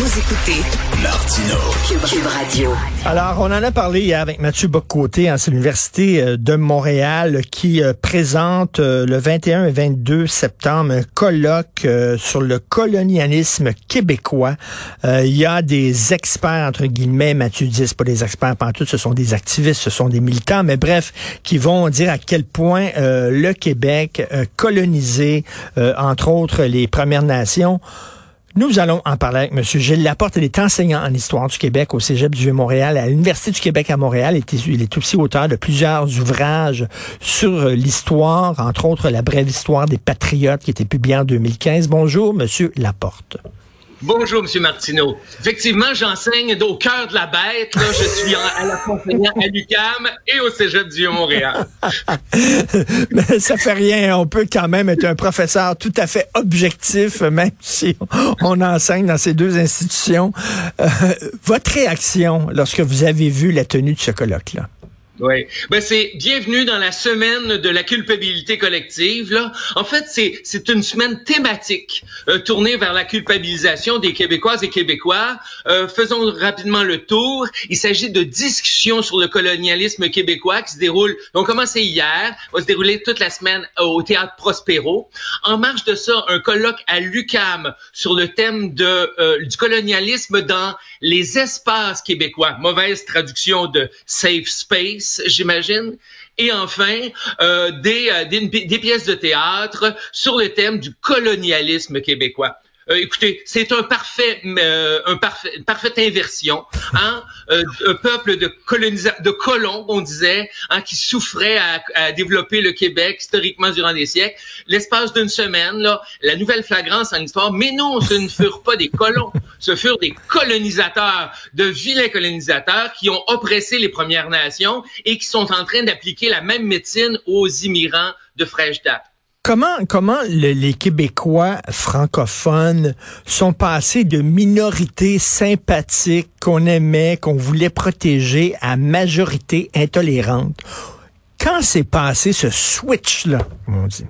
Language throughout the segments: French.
Vous écoutez Martino. Cube, Radio. Alors, on en a parlé hier avec Mathieu Bocoté, hein, c'est l'Université euh, de Montréal qui euh, présente euh, le 21 et 22 septembre un colloque sur le colonialisme québécois. Il y a des experts, entre guillemets, Mathieu dit, c'est pas des experts tout, ce sont des activistes, ce sont des militants, mais bref, qui vont dire à quel point le Québec colonisé, entre autres, les Premières Nations. Nous allons en parler avec M. Gilles Laporte. Il est enseignant en histoire du Québec au Cégep du Vieux-Montréal, à l'Université du Québec à Montréal. Il est aussi auteur de plusieurs ouvrages sur l'histoire, entre autres La brève histoire des patriotes qui était publié en 2015. Bonjour, M. Laporte. Bonjour, M. Martineau. Effectivement, j'enseigne au cœur de la bête. Là, je suis à la à l'UQAM et au Cégep du Montréal. Mais ça fait rien. On peut quand même être un professeur tout à fait objectif, même si on enseigne dans ces deux institutions. Euh, votre réaction lorsque vous avez vu la tenue de ce colloque-là? Oui. Ben c'est bienvenue dans la semaine de la culpabilité collective. Là, en fait, c'est c'est une semaine thématique euh, tournée vers la culpabilisation des Québécoises et Québécois. Euh, faisons rapidement le tour. Il s'agit de discussions sur le colonialisme québécois qui se déroule. On commencé hier, va se dérouler toute la semaine au théâtre Prospero. En marge de ça, un colloque à l'UCAM sur le thème de euh, du colonialisme dans les espaces québécois. Mauvaise traduction de safe space j'imagine. Et enfin, euh, des, euh, des, des, pièces de théâtre sur le thème du colonialisme québécois. Euh, écoutez, c'est un parfait, euh, un parfait, une parfaite inversion. Hein? Euh, un peuple de colonisateurs, de colons, on disait, hein, qui souffrait à, à, développer le Québec historiquement durant des siècles. L'espace d'une semaine, là, la nouvelle flagrance en histoire. Mais non, ce ne furent pas des colons, ce furent des colonisateurs, de vilains colonisateurs qui ont oppressé les Premières Nations et qui sont en train d'appliquer la même médecine aux immigrants de fraîche date. Comment, comment les Québécois francophones sont passés de minorités sympathiques qu'on aimait, qu'on voulait protéger, à majorité intolérante? Quand s'est passé ce switch-là, on dit?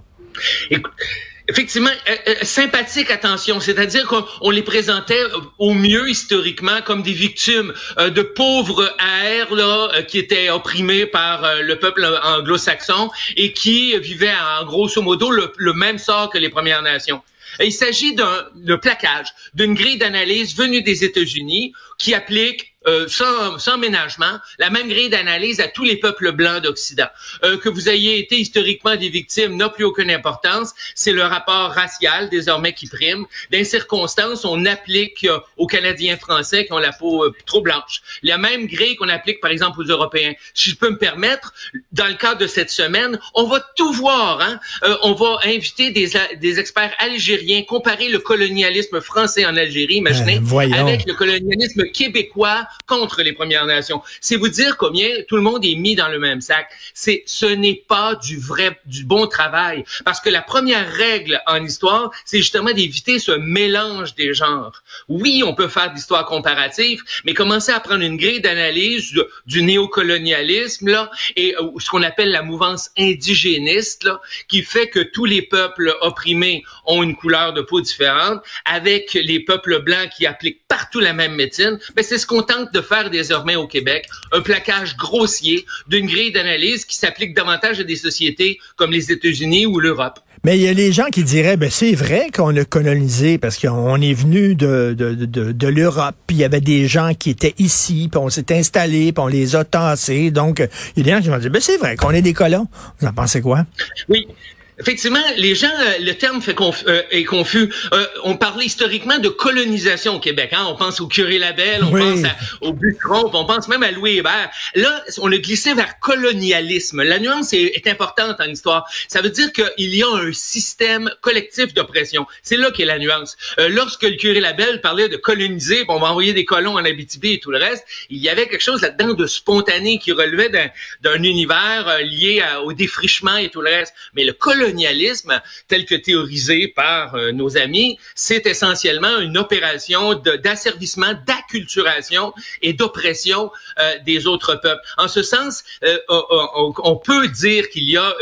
Effectivement, euh, euh, sympathique, attention, c'est-à-dire qu'on les présentait au mieux historiquement comme des victimes euh, de pauvres airs là qui étaient opprimés par le peuple anglo-saxon et qui vivaient en grosso modo le, le même sort que les Premières Nations. Il s'agit d'un plaquage, d'une grille d'analyse venue des États-Unis qui applique euh, sans, sans ménagement, la même grille d'analyse à tous les peuples blancs d'Occident. Euh, que vous ayez été historiquement des victimes n'a plus aucune importance. C'est le rapport racial désormais qui prime. Dans circonstances, on applique euh, aux Canadiens français qui ont la peau trop blanche. La même grille qu'on applique par exemple aux Européens. Si je peux me permettre, dans le cadre de cette semaine, on va tout voir. Hein? on va inviter des, des experts algériens, comparer le colonialisme français en Algérie, imaginez, avec le colonialisme québécois contre les Premières Nations. C'est vous dire combien tout le monde est mis dans le même sac. C'est, ce n'est pas du vrai, du bon travail. Parce que la première règle en histoire, c'est justement d'éviter ce mélange des genres. Oui, on peut faire de l'histoire comparative, mais commencer à prendre une grille d'analyse du, néocolonialisme, là, et ce qu'on appelle la mouvance indigéniste, là, qui fait que tous les peuples opprimés ont une couleur de peau différente, avec les peuples blancs qui appliquent partout la même médecine, ben c'est ce qu'on tente de faire désormais au Québec, un plaquage grossier d'une grille d'analyse qui s'applique davantage à des sociétés comme les États-Unis ou l'Europe. Mais il y a les gens qui diraient, ben c'est vrai qu'on a colonisé parce qu'on est venu de, de, de, de l'Europe, puis il y avait des gens qui étaient ici, puis on s'est installé, puis on les a tassés. Donc, il y a des gens qui vont dire, ben c'est vrai qu'on est des colons. Vous en pensez quoi? Oui. Effectivement, les gens, euh, le terme fait euh, est confus. Euh, on parlait historiquement de colonisation au Québec. Hein? On pense au curé Labelle, on pense au Butron, on pense même à Louis Hébert. Là, on a glissé vers colonialisme. La nuance est, est importante en histoire. Ça veut dire qu'il y a un système collectif d'oppression. C'est là qu'est la nuance. lorsque le curé Labelle parlait de coloniser, on va envoyer des colons en Abitibi et tout le reste, il y avait quelque chose là-dedans de spontané qui relevait d'un univers lié au défrichement et tout le reste. Mais le colonialisme, tel que théorisé par euh, nos amis, c'est essentiellement une opération d'asservissement, d'acculturation et d'oppression euh, des autres peuples. En ce sens, euh, on, peut dire qu'il y a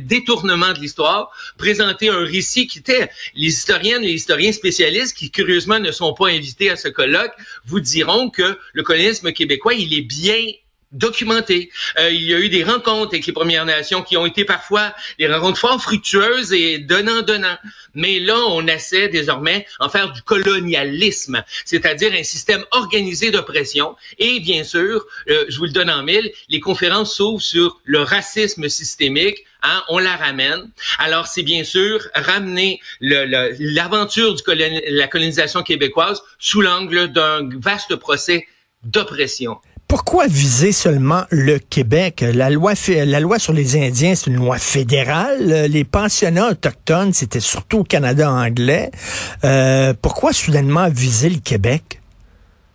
détournement de l'histoire, présenter un récit qui était les historiennes et les historiens spécialistes qui curieusement ne sont pas invités à ce colloque vous diront que le colonialisme québécois, il est bien documenté. Euh, il y a eu des rencontres avec les Premières Nations qui ont été parfois des rencontres fort fructueuses et donnant-donnant. Mais là, on essaie désormais en faire du colonialisme, c'est-à-dire un système organisé d'oppression. Et bien sûr, euh, je vous le donne en mille, les conférences s'ouvrent sur le racisme systémique. Hein, on la ramène. Alors, c'est bien sûr ramener l'aventure de la colonisation québécoise sous l'angle d'un vaste procès d'oppression. Pourquoi viser seulement le Québec? La loi, la loi sur les Indiens, c'est une loi fédérale. Les pensionnats autochtones, c'était surtout au Canada anglais. Euh, pourquoi soudainement viser le Québec?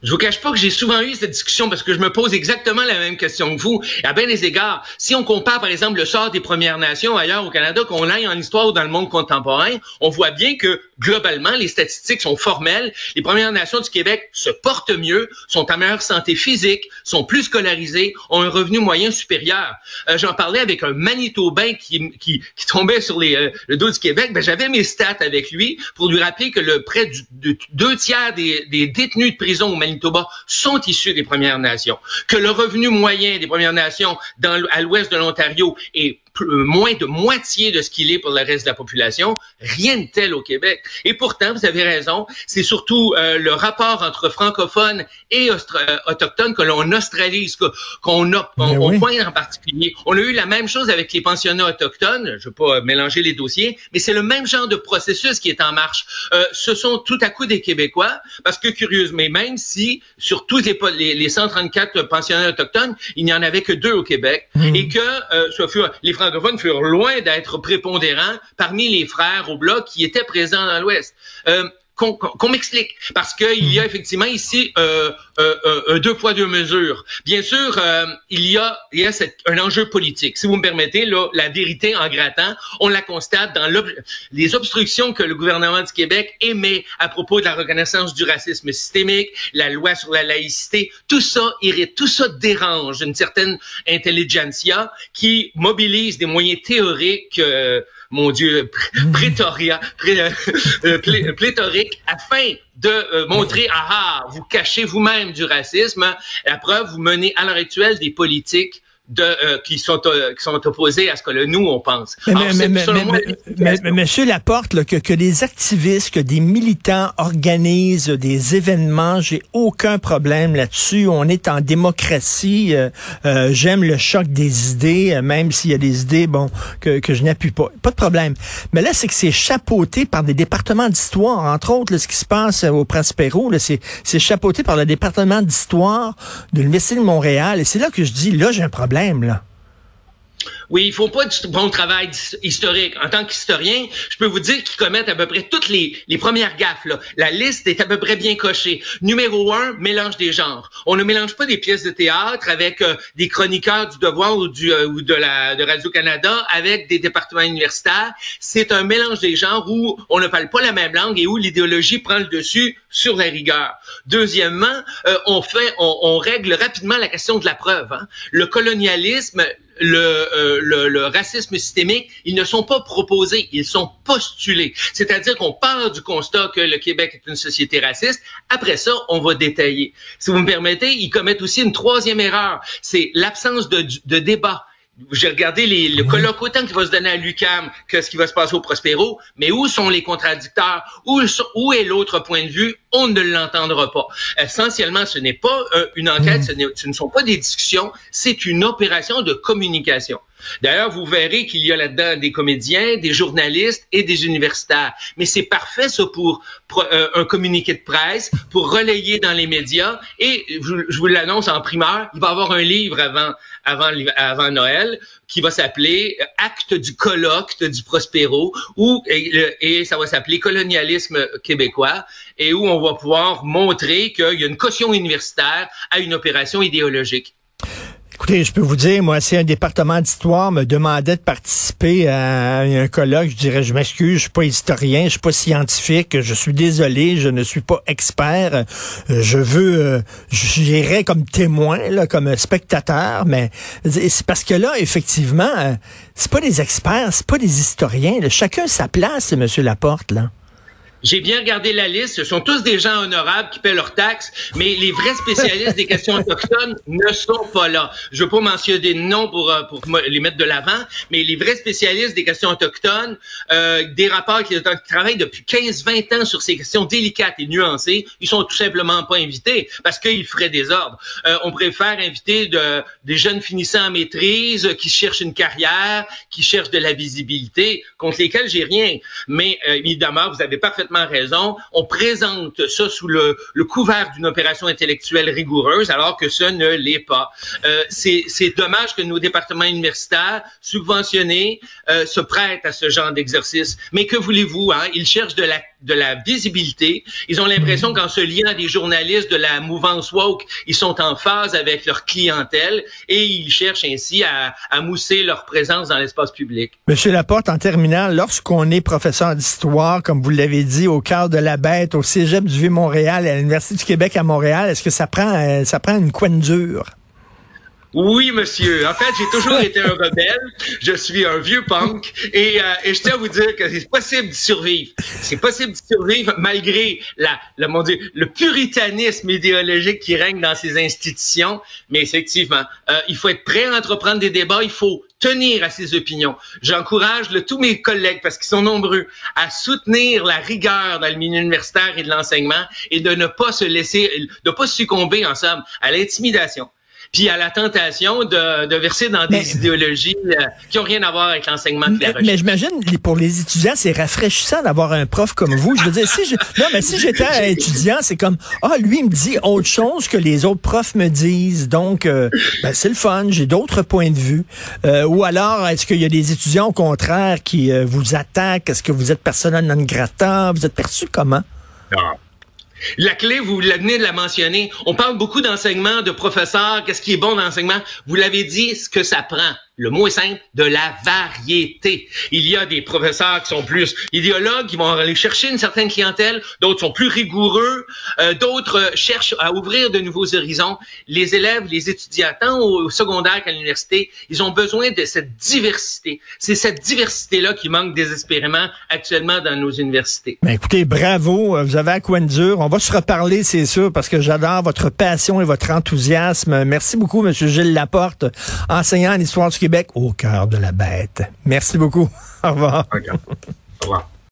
Je vous cache pas que j'ai souvent eu cette discussion parce que je me pose exactement la même question que vous. À bien des égards, si on compare par exemple le sort des Premières Nations ailleurs au Canada, qu'on aille en histoire ou dans le monde contemporain, on voit bien que globalement, les statistiques sont formelles. Les Premières Nations du Québec se portent mieux, sont en meilleure santé physique, sont plus scolarisées, ont un revenu moyen supérieur. Euh, J'en parlais avec un Manitobain qui, qui, qui tombait sur les, euh, le dos du Québec. Ben, J'avais mes stats avec lui pour lui rappeler que le près du, de deux tiers des, des détenus de prison au Manitoba sont issus des Premières Nations, que le revenu moyen des Premières Nations dans, à l'ouest de l'Ontario est euh, moins de moitié de ce qu'il est pour le reste de la population. Rien de tel au Québec. Et pourtant, vous avez raison, c'est surtout euh, le rapport entre francophones et euh, autochtones que l'on australise, qu'on a, on, point en particulier. On a eu la même chose avec les pensionnats autochtones. Je ne veux pas mélanger les dossiers, mais c'est le même genre de processus qui est en marche. ce sont tout à coup des Québécois, parce que curieusement, même si sur tous les, les, 134 pensionnats autochtones, il n'y en avait que deux au Québec, mmh. et que ce fut les francophones furent loin d'être prépondérants parmi les frères au bloc qui étaient présents dans l'Ouest. Euh, qu'on m'explique parce qu'il y a mhm. effectivement ici euh, euh, euh, deux poids deux mesures. Bien sûr, il y a il y a un enjeu politique. Si vous me permettez, là, la vérité en grattant, on la constate dans les obstructions que le gouvernement du Québec émet à propos de la reconnaissance du racisme systémique, la loi sur la laïcité. Tout ça irrite, tout ça dérange une certaine intelligentsia qui mobilise des moyens théoriques mon Dieu, prétoria, euh, euh, pléthorique, afin de euh, montrer, ah ah, vous cachez vous-même du racisme. La preuve, vous menez à l'heure actuelle des politiques de, euh, qui, sont, euh, qui sont opposés à ce que le nous, on pense. Mais, mais, mais, mais, Monsieur Laporte, là, que, que des activistes, que des militants organisent des événements, j'ai aucun problème là-dessus. On est en démocratie. Euh, J'aime le choc des idées, même s'il y a des idées bon que, que je n'appuie pas. Pas de problème. Mais là, c'est que c'est chapeauté par des départements d'histoire. Entre autres, ce qui se passe au Prospero, c'est chapeauté par le département d'histoire de l'Université de Montréal. Et c'est là que je dis, là, j'ai un problème problème, là oui, il faut pas du bon travail historique. En tant qu'historien, je peux vous dire qu'ils commettent à peu près toutes les, premières gaffes. La liste est à peu près bien cochée. Numéro un, mélange des genres. On ne mélange pas des pièces de théâtre avec euh, des chroniqueurs du Devoir ou, du, euh, ou de, la, de Radio-Canada avec des départements universitaires. C'est un mélange des genres où on ne parle pas la même langue et où l'idéologie prend le dessus sur la rigueur. Deuxièmement, euh, on fait, on, règle rapidement la question de la preuve. Hein. Le colonialisme, euh, le, le, racisme systémique, ils ne sont pas proposés, ils sont postulés. C'est-à-dire qu'on part du constat que le Québec est une société raciste. Après ça, on va détailler. Si vous me permettez, ils commettent aussi une troisième erreur, c'est l'absence de, de débat j'ai regardé les, le colloque autant qui va se donner à l'UCAM que ce qui va se passer au Prospero, mais où sont les contradicteurs? Où, où est l'autre point de vue? On ne l'entendra pas. Essentiellement, ce n'est pas euh, une enquête, ce, ne sont pas des discussions, c'est une opération de communication. D'ailleurs, vous verrez qu'il y a là-dedans des comédiens, des journalistes et des universitaires. Mais c'est parfait, ça, pour, euh, un communiqué de presse, pour relayer dans les médias. Et je, vous l'annonce en primeur, il va y avoir un livre avant, Noël qui va s'appeler Acte du colloque du Prospero, et ça va s'appeler Colonialisme québécois, et où on va pouvoir montrer qu'il y a une caution universitaire à une opération idéologique. Je peux vous dire, moi, si un département d'histoire me demandait de participer à un colloque, je dirais, je m'excuse, je suis pas historien, je suis pas scientifique, je suis désolé, je ne suis pas expert. Euh, je veux, euh, j'irai comme témoin, là, comme spectateur, mais c'est parce que là, effectivement, euh, c'est pas des experts, c'est pas des historiens. Chacun sa place, Monsieur Laporte, là. J'ai bien regardé la liste. Ce sont tous des gens honorables qui paient leurs taxes, mais les vrais spécialistes des questions autochtones ne sont pas là. Je veux pas mentionner des noms pour, euh, pour les mettre de l'avant, mais les vrais spécialistes des questions autochtones, euh, des rapports qui, travaillent depuis 15-20 ans sur ces questions délicates et nuancées, ils sont tout simplement pas invités parce qu'ils feraient des ordres. Euh, on préfère inviter de, des jeunes finissants en maîtrise qui cherchent une carrière, qui cherchent de la visibilité, contre lesquels j'ai rien. Mais euh, évidemment, vous avez parfaitement raison. On présente ça sous le, couvert d'une opération intellectuelle rigoureuse, alors que ce ne l'est pas. Euh, c'est dommage que nos départements universitaires subventionnés euh, se prêtent à ce genre d'exercice. Mais que voulez-vous hein? Ils cherchent de la de la visibilité. Ils ont l'impression mm. qu'en se liant à des journalistes de la mouvance woke, ils sont en phase avec leur clientèle et ils cherchent ainsi à, à mousser leur présence dans l'espace public. Monsieur Laporte, en terminant, lorsqu'on est professeur d'histoire, comme vous l'avez dit, au cœur de la bête, au Cégep du Vieux-Montréal, à l'Université du Québec à Montréal, est-ce que ça prend, euh, ça prend une coine dure? Oui, monsieur. En fait, j'ai toujours été un rebelle. Je suis un vieux punk et, euh, et je tiens à vous dire que c'est possible de survivre. C'est possible de survivre malgré la, le, mon Dieu, le puritanisme idéologique qui règne dans ces institutions. Mais effectivement, euh, il faut être prêt à entreprendre des débats. Il faut tenir à ses opinions. J'encourage tous mes collègues, parce qu'ils sont nombreux, à soutenir la rigueur dans le milieu universitaire et de l'enseignement et de ne pas se laisser, de ne pas succomber ensemble à l'intimidation puis à la tentation de, de verser dans des idéologies euh, qui ont rien à voir avec l'enseignement de la recherche. Mais j'imagine, pour les étudiants, c'est rafraîchissant d'avoir un prof comme vous. Je veux dire, si je, non, mais si j'étais étudiant, c'est comme, ah, lui, il me dit autre chose que les autres profs me disent. Donc, euh, ben, c'est le fun, j'ai d'autres points de vue. Euh, ou alors, est-ce qu'il y a des étudiants, au contraire, qui vous attaquent? Est-ce que vous êtes personnel non grata? Vous êtes perçu comment? Non. La clé, vous venez de la mentionner. On parle beaucoup d'enseignement, de professeurs, qu'est-ce qui est bon dans l'enseignement? Vous l'avez dit, ce que ça prend le mot est simple, de la variété. Il y a des professeurs qui sont plus idéologues, qui vont aller chercher une certaine clientèle, d'autres sont plus rigoureux, euh, d'autres cherchent à ouvrir de nouveaux horizons. Les élèves, les étudiants, tant au secondaire qu'à l'université, ils ont besoin de cette diversité. C'est cette diversité-là qui manque désespérément actuellement dans nos universités. Ben écoutez, bravo, vous avez à quoi dur. On va se reparler, c'est sûr, parce que j'adore votre passion et votre enthousiasme. Merci beaucoup, Monsieur Gilles Laporte, enseignant en histoire du Québec au cœur de la bête. Merci beaucoup. Au revoir. Au revoir.